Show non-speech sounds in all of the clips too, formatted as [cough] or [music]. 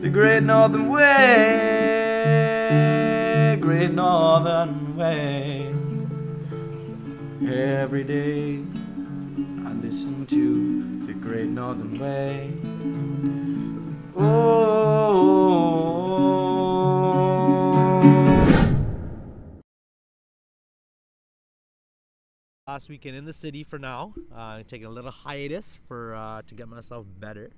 the Great Northern Way, Great Northern Way. Every day I listen to the Great Northern Way. Oh. last weekend in the city for now. Uh, taking a little hiatus for uh, to get myself better.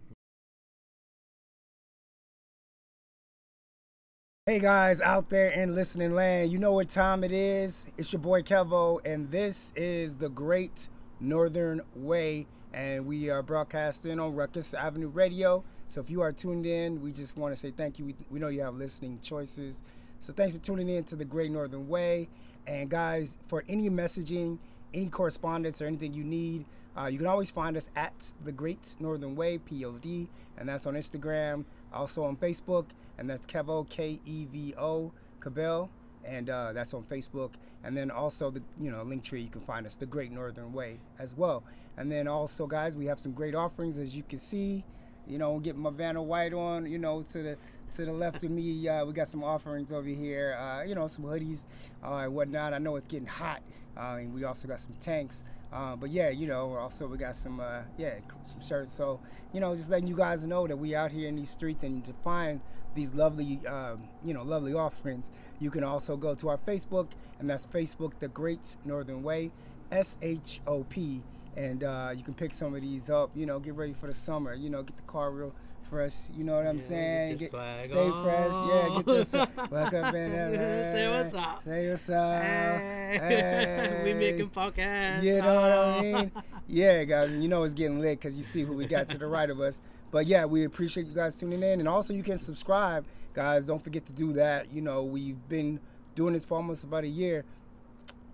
Hey guys out there in listening land, you know what time it is. It's your boy Kevo, and this is the Great Northern Way, and we are broadcasting on Ruckus Avenue Radio. So if you are tuned in, we just want to say thank you. We, we know you have listening choices, so thanks for tuning in to the Great Northern Way. And guys, for any messaging, any correspondence, or anything you need, uh, you can always find us at the Great Northern Way (POD), and that's on Instagram, also on Facebook, and that's Kevo K E V O Cabell, and uh, that's on Facebook. And then also the you know link tree you can find us the Great Northern Way as well. And then also guys, we have some great offerings as you can see. You know, get my Vanna White on. You know, to the to the left of me, uh, we got some offerings over here. Uh, you know, some hoodies uh, and whatnot. I know it's getting hot, uh, and we also got some tanks. Uh, but yeah, you know, also we got some uh, yeah some shirts. So you know, just letting you guys know that we out here in these streets, and to find these lovely um, you know lovely offerings, you can also go to our Facebook, and that's Facebook The Great Northern Way, S H O P, and uh, you can pick some of these up. You know, get ready for the summer. You know, get the car real fresh. You know what I'm Yeah, saying? Get- stay fresh. Yeah, get your on. swag. Wake up in [laughs] Say what's up. Say what's up. Hey, [laughs] we making podcasts. You know what I mean? Yeah, guys, and you know it's getting lit because you see who we got to the [laughs] right of us. But yeah, we appreciate you guys tuning in, and also you can subscribe, guys. Don't forget to do that. You know, we've been doing this for almost about a year,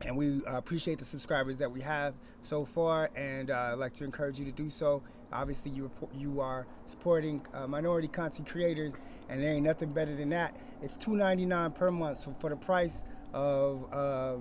and we uh, appreciate the subscribers that we have so far, and uh, I'd like to encourage you to do so. Obviously, you report, you are supporting uh, minority content creators, and there ain't nothing better than that. It's two ninety nine per month, so for the price of uh,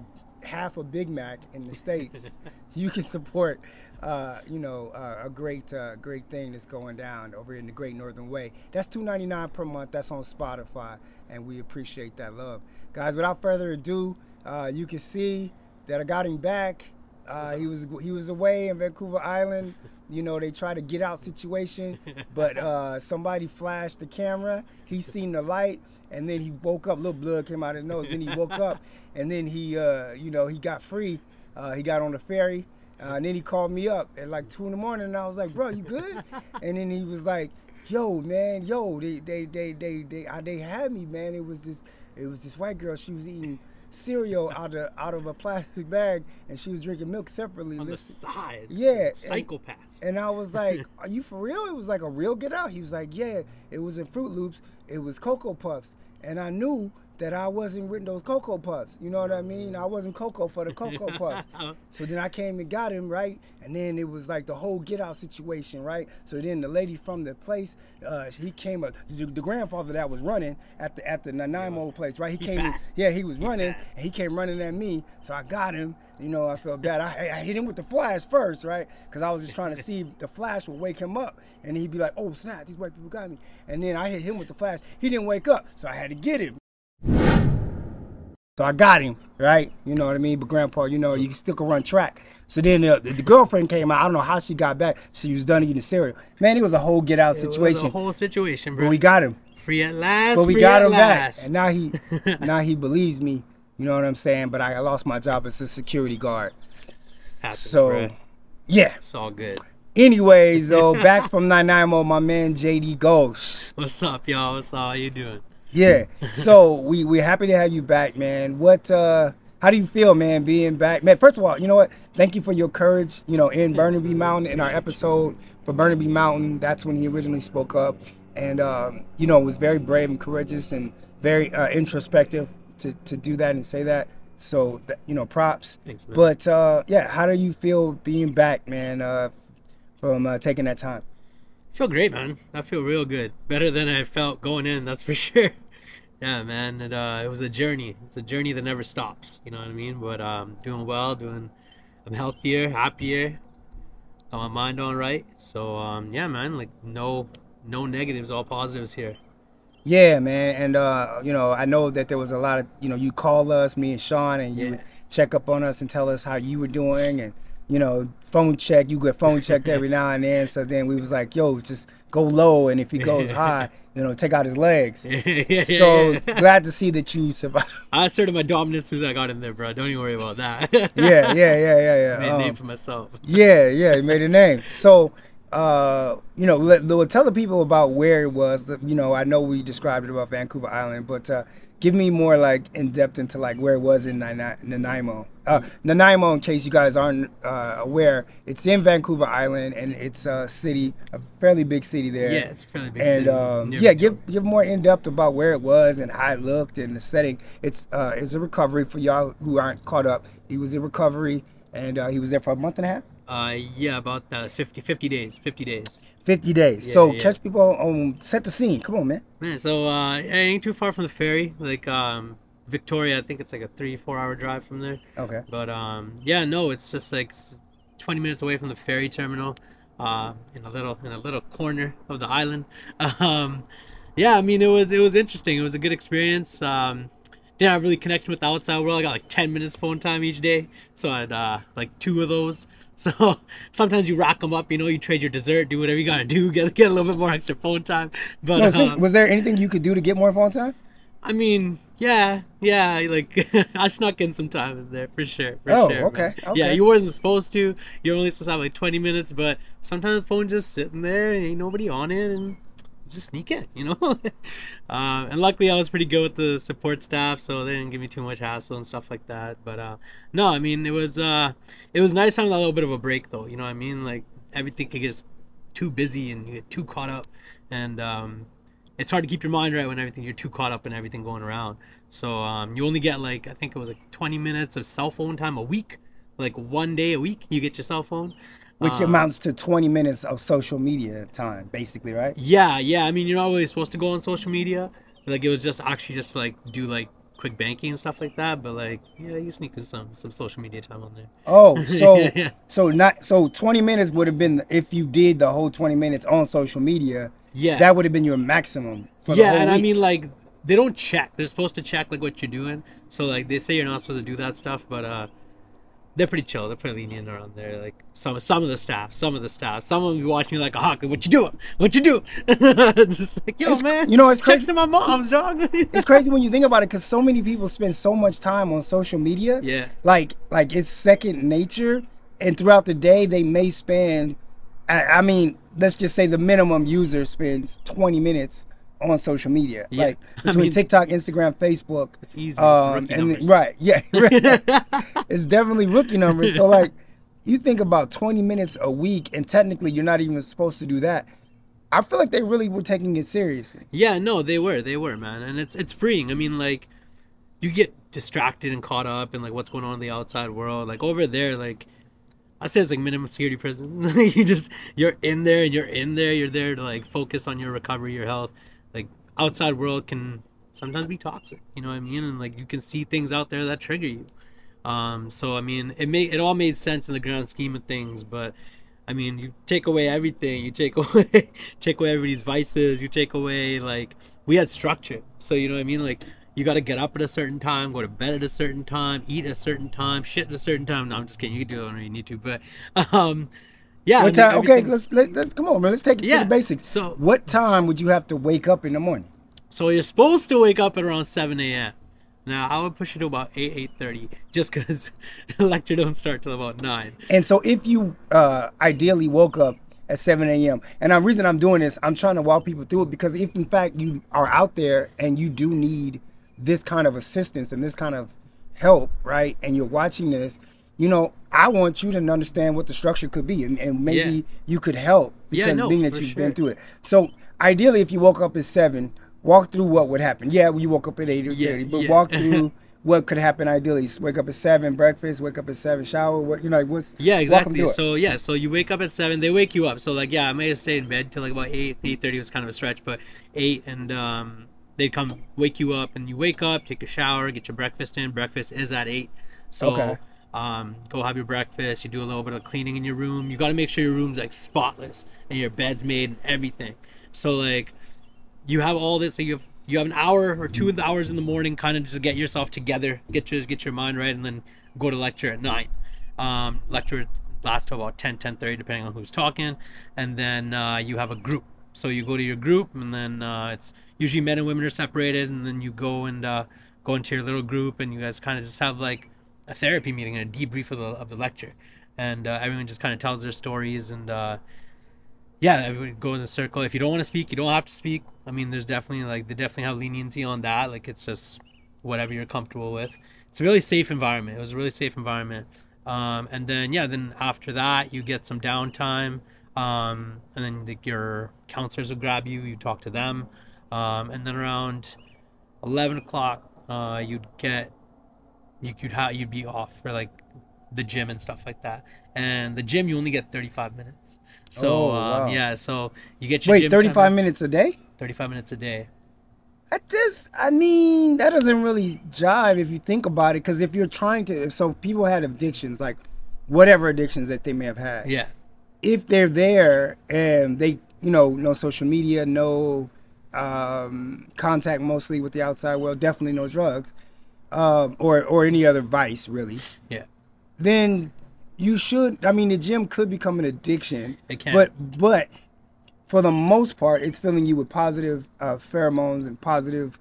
half a Big Mac in the states, [laughs] you can support. Uh, you know, uh, a great, uh, great thing that's going down over in the Great Northern Way. That's two ninety nine per month. That's on Spotify, and we appreciate that love, guys. Without further ado, uh, you can see that I got him back. Uh, he was he was away in Vancouver Island. You know, they tried to get out situation, but uh, somebody flashed the camera. He seen the light, and then he woke up. Little blood came out of his nose. Then he woke up, and then he, uh, you know, he got free. Uh, he got on the ferry, uh, and then he called me up at like two in the morning, and I was like, "Bro, you good?" and then he was like, "Yo, man, yo, they they they they they uh, they had me, man. It was this it was this white girl. She was eating." Cereal out of out of a plastic bag and she was drinking milk separately on the side. Yeah, and- Psychopath. and I was like, [laughs] "Are you for real?" It was like a real Get Out. He was like, "Yeah, it was in Froot Loops. It was Cocoa Puffs." And I knew that I wasn't with those Cocoa Puffs. You know what I mean? I wasn't Cocoa for the Cocoa [laughs] Puffs. So then I came and got him, right? And then it was like the whole Get Out situation, right? So then the lady from the place, uh, he came up. The, the grandfather that was running at the at the Nanaimo place, right? He, He came. in- yeah, he was running, fast. and he came running at me. So I got him. You know, I felt bad. I, I hit him with the flash first, right? Because I was just trying to see if the flash would wake him up, and he'd be like, "Oh snap! These white people got me." And then I hit him with the flash. He didn't wake up, so I had to get him. So I got him, right? You know what I mean? But grandpa, you know, you still can run track. So then the, the girlfriend came out. I don't know how she got back. She was done eating cereal. Man, it was a whole get out It was situation. a whole situation, bro. but we got him. free at last. But we free got at him back. And now he [laughs] now he believes me. You know what I'm saying? But I lost my job as a security guard. Happens, so bro. yeah. It's all good. Anyways, though, [laughs] back from Nanaimo, oh, my man JD Ghosh. What's up, y'all? What's up? How you doing? Yeah. So we we're happy to have you back, man. What uh how do you feel, man, being back? Man, first of all, you know what? Thank you for your courage, you know, in Burnaby Mountain in our episode for Burnaby Mountain. That's when he originally spoke up. And um, you know, was very brave and courageous and very uh, introspective to, to do that and say that. So, th- you know, props. Thanks, man. But uh, yeah, how do you feel being back, man, uh, from uh, taking that time? I feel great, man. I feel real good. Better than I felt going in, that's for [laughs] sure. Yeah, man. It uh, it was a journey. It's a journey that never stops. You know what I mean? But um, doing well, doing. I'm healthier, happier. Got my mind on right. So um, yeah, man. Like no, no negatives, all positives here. Yeah, man, and uh, you know, I know that there was a lot of, you know, you call us, me and Sean, and you Yeah. check up on us and tell us how you were doing, and you know, phone check. You get phone checked every [laughs] now and then. So then we was like, yo, just go low, and if he goes [laughs] high, you know, take out his legs. yeah, [laughs] yeah, So yeah. glad to see that you survived. [laughs] I asserted my dominance as soon as I got in there, bro. Don't even worry about that. [laughs] yeah, yeah, yeah, yeah, yeah. Made a name Um, for myself. Yeah, yeah, he made a name. So, uh, you know, let, let- tell the people about where it was. You know, I know we described it about Vancouver Island, but uh, give me more like in depth into like where it was in Nanaimo. Uh, Nanaimo, in case you guys aren't uh, aware, it's in Vancouver Island, and it's a city, a fairly big city there. Yeah, it's a fairly big and city. um, yeah, give give more in depth about where it was and how it looked and the setting. It's uh, it's a recovery for y'all who aren't caught up. He was in recovery, and uh, he was there for a month and a half. Uh, yeah, about uh, 50, 50 days. 50 days. 50 days. Yeah, so yeah. catch people on set the scene. Come on, man. Man, so uh, it ain't too far from the ferry. Like um, Victoria, I think it's like a three, four hour drive from there. Okay. But um, yeah, no, it's just like 20 minutes away from the ferry terminal, uh, in a little in a little corner of the island. [laughs] Um, yeah, I mean it was it was interesting. It was a good experience. Um, didn't have really connection with the outside world. I got like 10 minutes phone time each day, so I had uh, like two of those. [laughs] So sometimes you rack them up, you know, you trade your dessert, do whatever you gotta do, [laughs] get get a little bit more extra phone time. But No, see, um, was there anything you could do to get more phone time? I mean, yeah, yeah, like [laughs] I snuck in some time in there for sure. For Oh, sure, okay, okay. Yeah, you wasn't supposed to. You're only supposed to have like 20 minutes, but sometimes the phone just sitting there and ain't nobody on it, and just sneak in, you know. um, [laughs] and luckily, I was pretty good with the support staff, so they didn't give me too much hassle and stuff like that. But uh, no, I mean, it was uh, it was nice having a little bit of a break, though. You know what I mean? Like everything could get just too busy and you get too caught up, and um, it's hard to keep your mind right when everything you're too caught up in everything going around. So um, you only get like I think it was like 20 minutes of cell phone time a week, like one day a week you get your cell phone. Which Um, amounts to 20 minutes of social media time, basically, right? Yeah, yeah. I mean, you're not really supposed to go on social media. Like it was just actually just like do like quick banking and stuff like that. But like yeah, you sneak in some some social media time on there. Oh, [laughs] so Yeah, yeah. so not so 20 minutes would have been if you did the whole 20 minutes on social media. Yeah. That would have been your maximum. For the yeah, and I mean like they don't check. They're supposed to check like what you're doing. So like they say you're not supposed to do that stuff, but uh they're pretty chill. They're pretty lenient around there. Like some some of the staff, some of the staff, some of them be watching you like a hawk. What you doing? What you do? [laughs] Just like yo It's- man. you know, it's crazy- Texting my mom's dog. [laughs] it's crazy when you think about it because so many people spend so much time on social media. Yeah. Like like it's second nature, and throughout the day they may spend. I, I mean, let's just say the minimum user spends 20 minutes on social media. Yeah. Like [laughs] I between mean- TikTok, Instagram, Facebook. It's easy. Um, rookie and numbers. right, yeah, [laughs] [laughs] it's definitely rookie numbers. So like, you think about 20 minutes a week, and technically you're not even supposed to do that. I feel like they really were taking it seriously. Yeah, no, they were, they were, man, and it's it's freeing. I mean, like, you get distracted and caught up in like what's going on in the outside world. Like over there, like I say it's like minimum security prison. [laughs] you just you're in there and you're in there. You're there to like focus on your recovery, your health. Like outside world can sometimes be toxic. You know what I mean? And like you can see things out there that trigger you. Um, so I mean, it made it all made sense in the grand scheme of things, but I mean, you take away everything. You take [laughs] away take away everybody's vices. You take away like we had structure. So you know what I mean? Like you got to get up at a certain time, go to bed at a certain time, eat at a certain time, shit at a certain time. No, I'm just kidding. You can do it whenever you need to, but um, yeah. I What mean, time? Okay, let's let, let's come on, man. Let's take it Yeah, to the basics. so- what time would you have to wake up in the morning? So you're supposed to wake up at around 7 a.m. Now I would push it to about 8 8:30, just because [laughs] lecture don't start till about nine. And so, if you uh, ideally woke up at 7 a.m., and the reason I'm doing this, I'm trying to walk people through it because if in fact you are out there and you do need this kind of assistance and this kind of help, right, and you're watching this, you know, I want you to understand what the structure could be, and, and maybe Yeah. you could help Yeah, because no, being that you've been through it. So, ideally, if you woke up at seven, walk through what would happen. Yeah, you woke up at eight or Yeah, thirty, but yeah. walk through. [laughs] What could happen ideally? Wake up at seven, breakfast. Wake up at seven, shower. What you know? Like what's Yeah, exactly. So yeah, so you wake up at seven. They wake you up. So like yeah, I may have stayed in bed till like about eight, eight thirty was kind of a stretch, but eight and um they'd come wake you up and you wake up, take a shower, get your breakfast in. Breakfast is at eight. So Okay. um go have your breakfast. You do a little bit of cleaning in your room. You got to make sure your room's like spotless and your bed's made and everything. So like you have all this. So you have you have an hour or two of hours in the morning, kind of just get yourself together, get your get your mind right, and then go to lecture at nine. Um, lecture lasts to about 10, 10.30, depending on who's talking, and then uh, you have a group. So you go to your group, and then uh, it's usually men and women are separated, and then you go and uh, go into your little group, and you guys kind of just have like a therapy meeting and a debrief of the of the lecture, and uh, everyone just kind of tells their stories and. Uh, yeah, everyone go in a circle. If you don't want to speak, you don't have to speak. I mean, there's definitely like they definitely have leniency on that. Like it's just whatever you're comfortable with. It's a really safe environment. It was a really safe environment. Um, and then yeah, then after that you get some downtime. Um, and then like, your counselors will grab you. You talk to them. Um, and then around eleven o'clock, uh, you'd get you could have you'd be off for like the gym and stuff like that. And the gym you only get thirty five minutes. So Oh, wow. um, yeah, so you get your Wait, 35 minutes a day? 35 minutes a day. That just, I mean, that doesn't really jive if you think about it. Because if you're trying to, if so if people had addictions, like whatever addictions that they may have had, Yeah. If they're there and they, you know, no social media, no um, contact mostly with the outside world, definitely no drugs, um, or or any other vice really, Yeah. then you should. I mean, the gym could become an addiction. It can. But but for the most part, it's filling you with positive uh, pheromones and positive,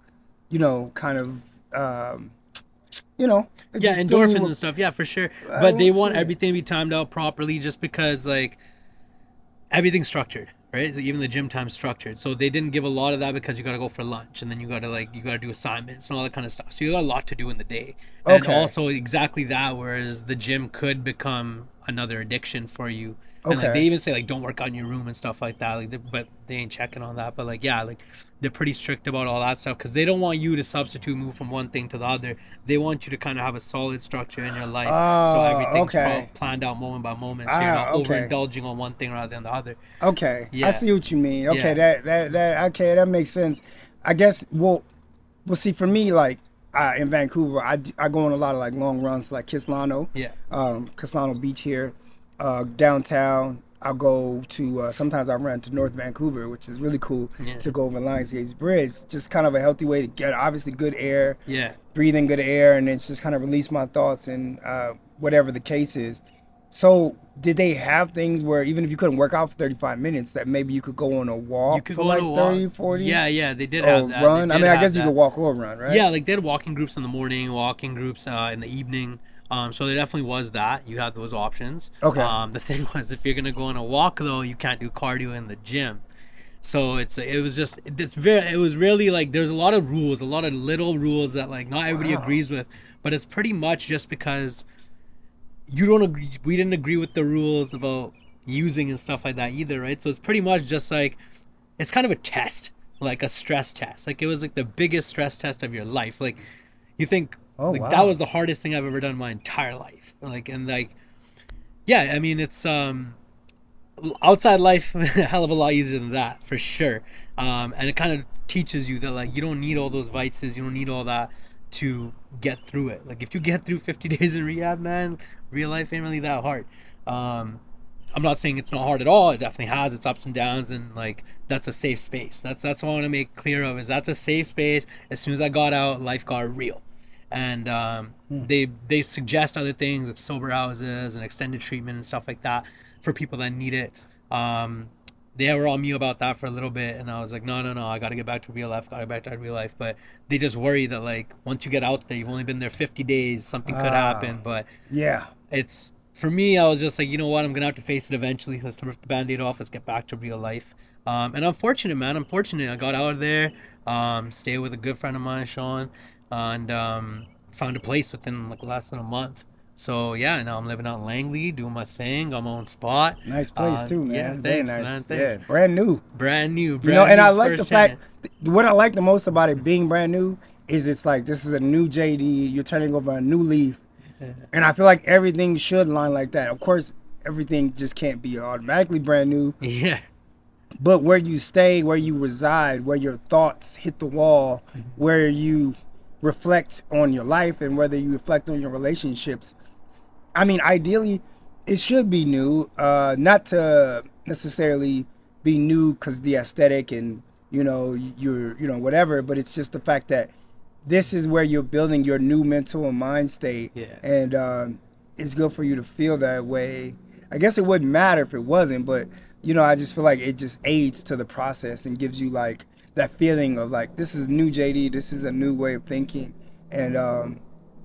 you know, kind of, um, you know, Yeah, just filling you endorphins with- and stuff. Yeah, for sure. But they want everything to be timed out properly just because, like, everything's structured, right? So even the gym time's structured. So they didn't give a lot of that because you got to go for lunch and then you got to, like, you got to do assignments and all that kind of stuff. So you got a lot to do in the day. And Okay. also, exactly that, whereas the gym could become another addiction for you. And like Okay. they even say like don't work out in your room and stuff like that. Like, they, but they ain't checking on that. But like yeah, like they're pretty strict about all that stuff because they don't want you to substitute move from one thing to the other. They want you to kind of have a solid structure in your life, so Oh, everything's okay. pl- planned out moment by moment. So you're Ah, not okay. overindulging on one thing rather than the other. Okay, Yeah. I see what you mean. Okay, Yeah. that that that okay, that makes sense. I guess. Well, well, see, for me, like uh, in Vancouver, I, I go on a lot of like long runs, like Kitsilano, Yeah, um, Kitsilano Beach here, uh, downtown. I'll go to uh, sometimes I run to North Vancouver, which is really cool Yeah. to go over Lionsgate Bridge. Just kind of a healthy way to get obviously good air, yeah. breathing good air, and it's just kind of release my thoughts and uh, whatever the case is. So, did they have things where even if you couldn't work out for 35 minutes, that maybe you could go on a walk You could for go like on a 30, walk. 40? Yeah, yeah, they did have that. Run? I mean, I guess you could walk or run, right? Yeah, like they had walking groups in the morning, walking groups uh, in the evening. Um, so there definitely was that. You had those options. Okay. Um, the thing [laughs] was, if you're gonna go on a walk though, you can't do cardio in the gym. So it's it was just it's very it was really like there's a lot of rules, a lot of little rules that like not everybody Wow. agrees with, but it's pretty much just because you don't agree. We didn't agree with the rules about using and stuff like that either, right? So it's pretty much just like it's kind of a test, like a stress test. Like it was like the biggest stress test of your life. Like you think Oh, like wow. that was the hardest thing I've ever done in my entire life. Like and like yeah, I mean it's um outside life a [laughs] hell of a lot easier than that for sure. Um and it kind of teaches you that like you don't need all those vices, you don't need all that to get through it. Like if you get through 50 [laughs] days in rehab, man, real life ain't really that hard. Um I'm not saying it's not hard at all. It definitely has its ups and downs, and like that's a safe space. That's that's what I want to make clear of is that's a safe space. As soon as I got out, life got real, and um, they they suggest other things like sober houses and extended treatment and stuff like that for people that need it. Um, they were on me about that for a little bit, and I was like, no, no, no, I got to get back to real life. Got to get back to real life. But they just worry that like once you get out there, you've only been there 50 days, something could Ah. happen. But Yeah. it's for me i was just like you know what i'm gonna have to face it eventually let's rip the band-aid off let's get back to real life um, and i'm fortunate man i'm fortunate i got out of there um, stayed with a good friend of mine sean and um, found a place within like less than a month so yeah now i'm living out in langley doing my thing got my own spot Nice place Uh, too, man. yeah Very thanks nice. man thanks Yeah, brand new. brand new brand you know, and I like the fact th- what I like the most about it being brand new is it's like this is a new JD. You're turning over a new leaf, and I feel like everything should line like that. Of course, everything just can't be automatically brand new, yeah but where you stay, where you reside, where your thoughts hit the wall, where you reflect on your life, and whether you reflect on your relationships. I mean, ideally, it should be new, uh, not to necessarily be new because the aesthetic and you know, you're, you know, whatever. But it's just the fact that this is where you're building your new mental and mind state, Yeah. and um, it's good for you to feel that way. I guess it wouldn't matter if it wasn't, but you know, I just feel like it just aids to the process and gives you like that feeling of like this is new JD, this is a new way of thinking, and um,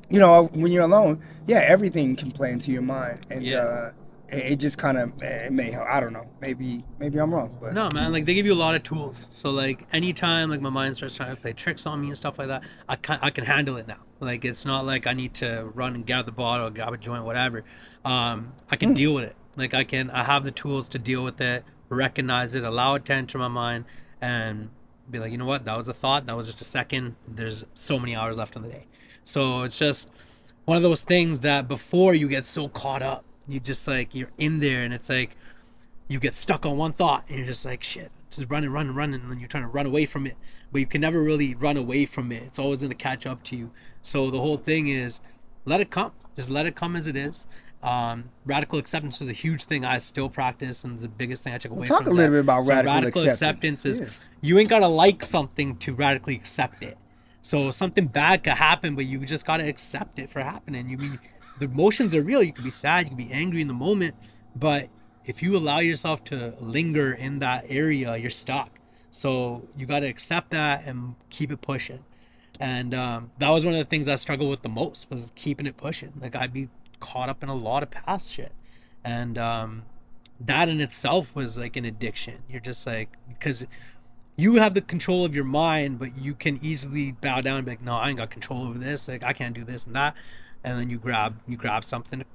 you know, when you're alone, yeah, everything can play into your mind, and Yeah. uh, it, it just kind of it may help. I don't know, maybe maybe I'm wrong, but No, man, like they give you a lot of tools. So like anytime like my mind starts trying to play tricks on me and stuff like that, I can I can handle it now. Like it's not like I need to run and grab the bottle, grab a joint, whatever. Um, I can deal with it. Like I can I have the tools to deal with it, recognize it, allow it to enter my mind, and be like, you know what, that was a thought, that was just a second. There's so many hours left in the day. So it's just one of those things that before you get so caught up, you just like you're in there and it's like you get stuck on one thought and you're just like shit just running running running and then you're trying to run away from it. But you can never really run away from it. It's always going to catch up to you. So the whole thing is let it come. Just let it come as it is um, radical acceptance was a huge thing i still practice and the biggest thing i took away from. talk from a little that. bit about So radical acceptance. is Yeah. you ain't gotta like something to radically accept it so something bad could happen but you just gotta accept it for happening you mean the emotions are real you could be sad you could be angry in the moment but if you allow yourself to linger in that area you're stuck so you got to accept that and keep it pushing and um, that was one of the things i struggled with the most was keeping it pushing like i'd be caught up in a lot of past shit. And um, that in itself was like an addiction. You're just like because you have the control of your mind but you can easily bow down and be like no i ain't got control over this. Like i can't do this and that. And then you grab you grab something to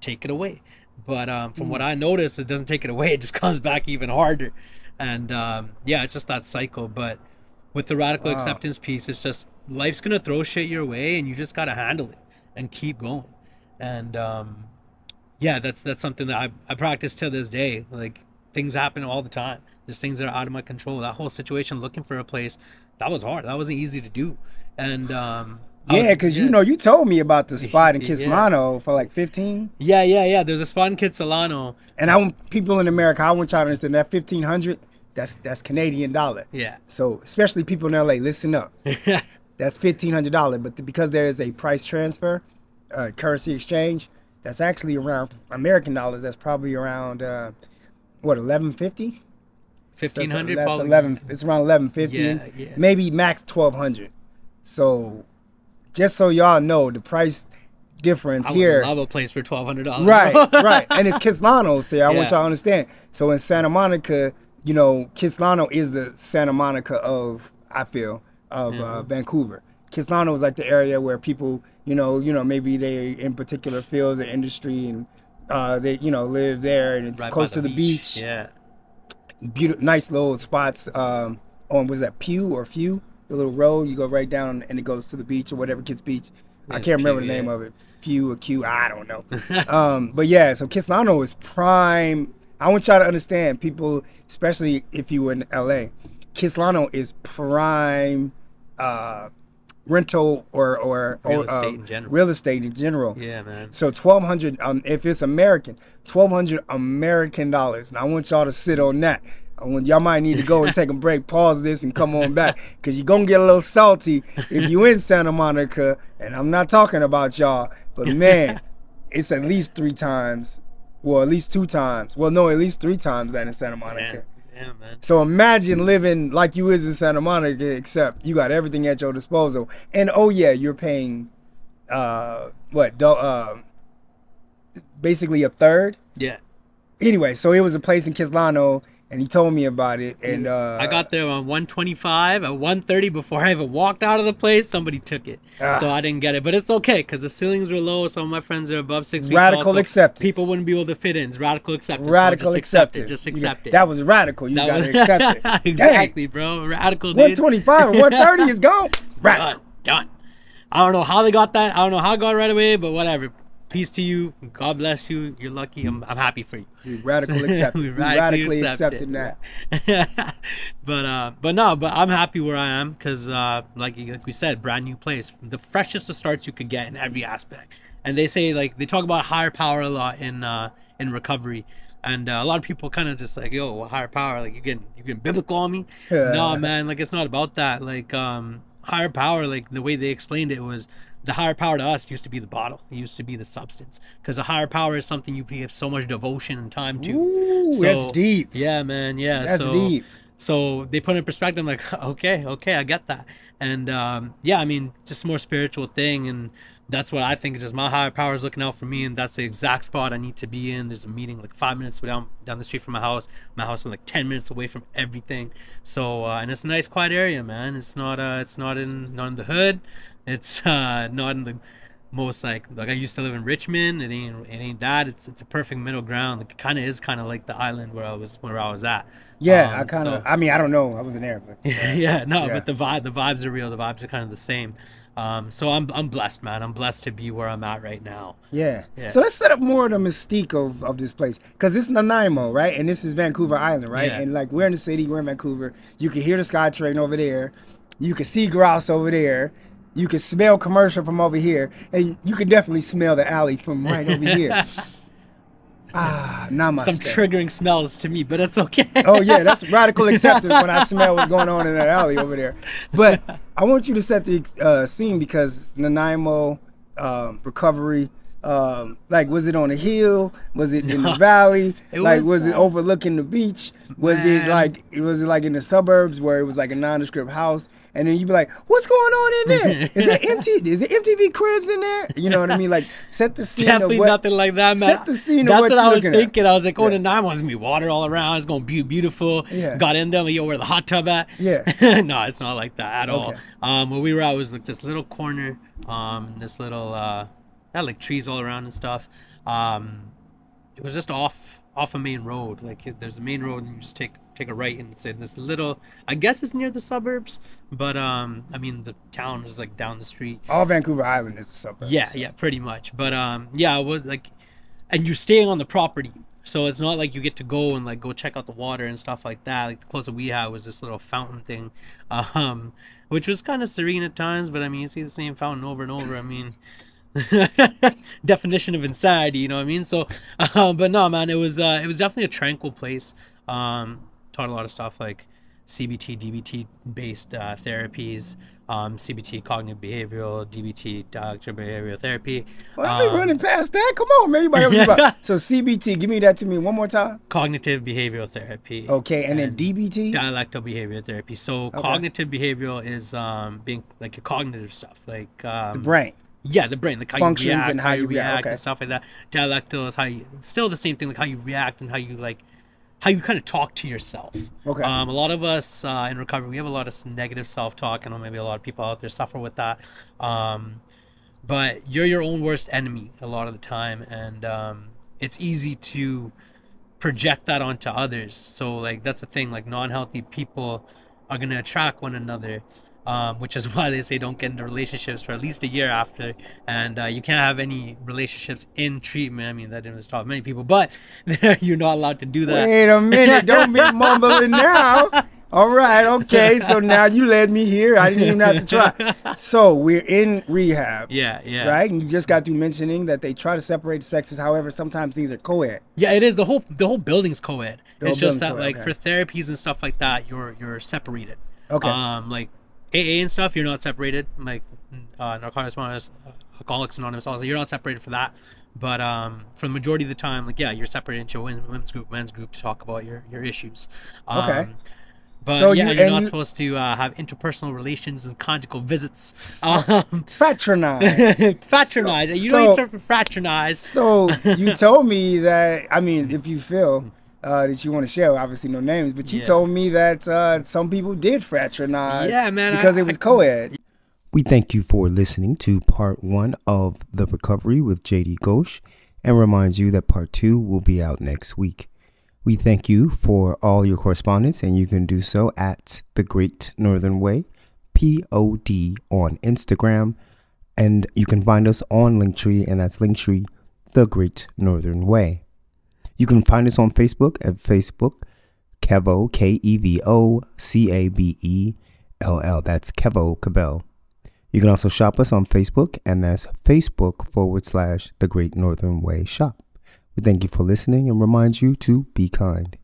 take it away. But um, from what i noticed it doesn't take it away. [laughs] It just comes back even harder. And um, yeah it's just that cycle. But with the radical Wow. acceptance piece it's just life's gonna throw shit your way and you just gotta handle it and keep going and um, yeah that's that's something that I, I practice to this day. Like things happen all the time. There's things that are out of my control. That whole situation looking for a place that was hard. That wasn't easy to do. And um yeah, because you know you told me about the [laughs] spot in Yeah. Kitsilano for like 15. yeah yeah yeah. There's a spot in Kitsilano And I want people in America, I want y'all to understand that 1500, that's that's Canadian dollar. yeah. So especially people in LA, listen up. [laughs] That's fifteen hundred dollar, but th- because there is a price transfer, uh, currency exchange, that's actually around American dollars. That's probably around uh, what eleven fifty. 1500 that's probably eleven. It's around eleven fifty. Yeah, yeah. Maybe max twelve hundred. So, just so y'all know, the price difference I here. love a place for $1200 [laughs] Right, right. And it's [laughs] Kitsilano, so I want y'all to understand. So in Santa Monica, you know, Kitsilano is the Santa Monica of I feel of uh, Mm-hmm. Vancouver. Kitsilano is like the area where people, you know, you know, maybe they in particular fields or industry and uh, they, you know, live there and it's Right close to the beach. yeah Beautiful, nice little spots um, on was that Pew or Few, the little road you go right down and it goes to the beach or whatever Kits Beach. I can't remember Pew, the name yeah. of it. Few or Q, I don't know. [laughs] um, but yeah, so Kitsilano is prime. I want y'all to understand, people, especially if you were in LA, Kitsilano is prime uh, rental or or, Real or estate um, in general. real estate in general. yeah man So twelve hundred, um, if it's American, twelve hundred American dollars. Now I want y'all to sit on that. I want y'all might need to go and take a break, pause this, and come on back, [laughs] cause you're gonna get a little salty if you in Santa Monica. And I'm not talking about y'all, but man, [laughs] it's at least three times, well, at least two times. Well, no, at least three times that in Santa Monica. yeah, yeah man So imagine living like you is in Santa Monica, except you got everything at your disposal. And oh yeah, you're paying uh what do, uh, basically a third. yeah Anyway, so it was a place in Kitsilano and he told me about it and uh I got there on 125 at 130 before I even walked out of the place. Somebody took it, Ah. so I didn't get it. But it's okay because the ceilings were low. Some of my friends are above six feet Radical tall, so acceptance. People wouldn't be able to fit in. It's radical acceptance. radical just acceptance. Just accept it. That was radical. You That gotta was- accept it. [laughs] exactly, bro. Radical, dude. 125 and 130 is gone. Radical. [laughs] Done. Done. I don't know how they got that. I don't know how it got right away, but whatever. Peace to you. God bless you. You're lucky. I'm, I'm happy for you. We radical [laughs] accepted. We radically accepted it. that. [laughs] but uh, but no, but I'm happy where I am because uh, like like we said, brand new place, the freshest of starts you could get in every aspect. And they say like they talk about higher power a lot in uh, in recovery, And uh, a lot of people kind of just like, yo, higher power, like you getting you getting biblical on me. [laughs] Yeah. no, man, like it's not about that. Like um, higher power, like the way they explained it was the higher power to us used to be the bottle. It used to be the substance. Because the higher power is something you give so much devotion and time to. Ooh, So- that's deep. Yeah, man. Yeah. That's so, deep. So they put it in perspective. I'm like, [laughs] okay, okay, I get that. And um, yeah, I mean, just more spiritual thing, and that's what I think is just my higher power is looking out for me, and that's the exact spot I need to be in. There's a meeting like five minutes down down the street from my house. My house is like ten minutes away from everything. So uh, and it's a nice quiet area, man. It's not uh, it's not in not in the hood. It's [laughs] uh, not in the most like like I used to live in Richmond. It ain't it ain't that. It's it's a perfect middle ground. It kind of is kind of like the island where I was where I was at. Yeah, Um, I kind of. so- I mean, I don't know. I wasn't there, but [laughs] yeah, no, Yeah. but the vibe, the vibes are real. The vibes are kind of the same. Um, so I'm, I'm blessed, man. I'm blessed to be where I'm at right now. yeah. Yeah. So let's set up more of the mystique of, of this place, because this is Nanaimo, right? And this is Vancouver Island, right? Yeah. And like we're in the city, we're in Vancouver. You can hear the SkyTrain over there. You can see grouse over there. You can smell commercial from over here, and you can definitely smell the alley from right over here. [laughs] ah, namaste. Some triggering smells to me, but that's okay. Oh yeah, that's radical [laughs] acceptance when I smell what's going on in that alley over there. But I want you to set the uh, scene because Nanaimo um, recovery. Um, like, was it on a hill? Was it in the [laughs] valley? It like, was, was, it uh, overlooking the beach? Was it like, was it like in the suburbs where it was like a nondescript house? And then you'd be like, "What's going on in there? [laughs] Is it empty? Is it MTV Cribs in there? You know what I mean? Like, set the scene. Definitely of what, nothing like that, man. Set the scene of That's what what, I was looking at. thinking. I was like, oh, Yeah. the nine was gonna be water all around. It's gonna be beautiful. Yeah. Got in there, yo, where the hot tub at? Yeah. [laughs] no, it's not like that at all. Okay. Um, where we were at was like this little corner, um, this little, uh, had like trees all around and stuff. Um, it was just off off a main road. Like there's a main road, and you just take take a right, and it's in this little. I guess it's near the suburbs, but um, I mean the town is like down the street. All Vancouver Island is a suburb. Yeah, so. yeah, pretty much. But um, yeah, it was like, and you're staying on the property, so it's not like you get to go and like go check out the water and stuff like that. Like the closest we had was this little fountain thing, [laughs] um, which was kind of serene at times. But I mean, you see the same fountain over and over. I mean. [laughs] definition of insanity you know what i mean so uh, but no man it was uh it was definitely a tranquil place um taught a lot of stuff like cbt dbt based uh, therapies um cbt cognitive behavioral dbt dialectical behavioral therapy Why are um, running past that? Come on, man. You might everybody. [laughs] so CBT, give me that to me one more time. cognitive behavioral therapy Okay, and, then DBT. dialectal behavioral therapy so cognitive behavioral is um being like your cognitive stuff like um the brain. Yeah, the brain, like how Functions you react, and how, how you react, react okay. and stuff like that. Dialectal is how you still the same thing, like how you react and how you like how you kind of talk to yourself. Okay. Um, a lot of us uh, in recovery, we have a lot of negative self-talk. I know maybe a lot of people out there suffer with that. Um, but you're your own worst enemy a lot of the time, and um, it's easy to project that onto others. So like that's the thing. Like non-healthy people are gonna attract one another, um, which is [laughs] why they say don't get into relationships for at least a year after, and uh, you can't have any relationships in treatment. I mean that didn't stop many people, but [laughs] you're not allowed to do that. Wait a minute. [laughs] Don't be mumbling now. All right. Okay. So now you led me here. I didn't even have to try. So we're in rehab. Yeah, yeah, Right, and you just got through mentioning that they try to separate sexes. However, sometimes things are co-ed. Yeah, it is the whole the whole building's co-ed. The it's just that co-ed, like okay. for therapies and stuff like that, you're you're separated. Okay. Um, like AA and stuff, you're not separated. Like uh, Narcotics Anonymous, uh, Alcoholics Anonymous, also you're not separated for that. But um, for the majority of the time, like yeah, you're separated into a women's group, men's group to talk about your your issues. Um, Okay. But So yeah, you- are not you- supposed to uh, have interpersonal relations and conjugal visits. [laughs] Um, Fraternize. fraternize. you so- don't fraternize. so [laughs] you told me that. I mean, if you feel. Uh, that you want to share, obviously no names, but you Yeah. told me that uh, some people did fraternize Yeah, man, I- because it was I- co-ed. We thank you for listening to part one of The Recovery with JD Ghosh and remind you that part two will be out next week. We thank you for all your correspondence, and you can do so at The Great Northern Way, P O D, on Instagram. And you can find us on Linktree, and that's Linktree, The Great Northern Way. You can find us on Facebook at Facebook, Kevo, K E V O C A B E L L. That's Kevo Cabell. You can also shop us on Facebook, and that's Facebook forward slash The Great Northern Way Shop. We thank you for listening and remind you to be kind.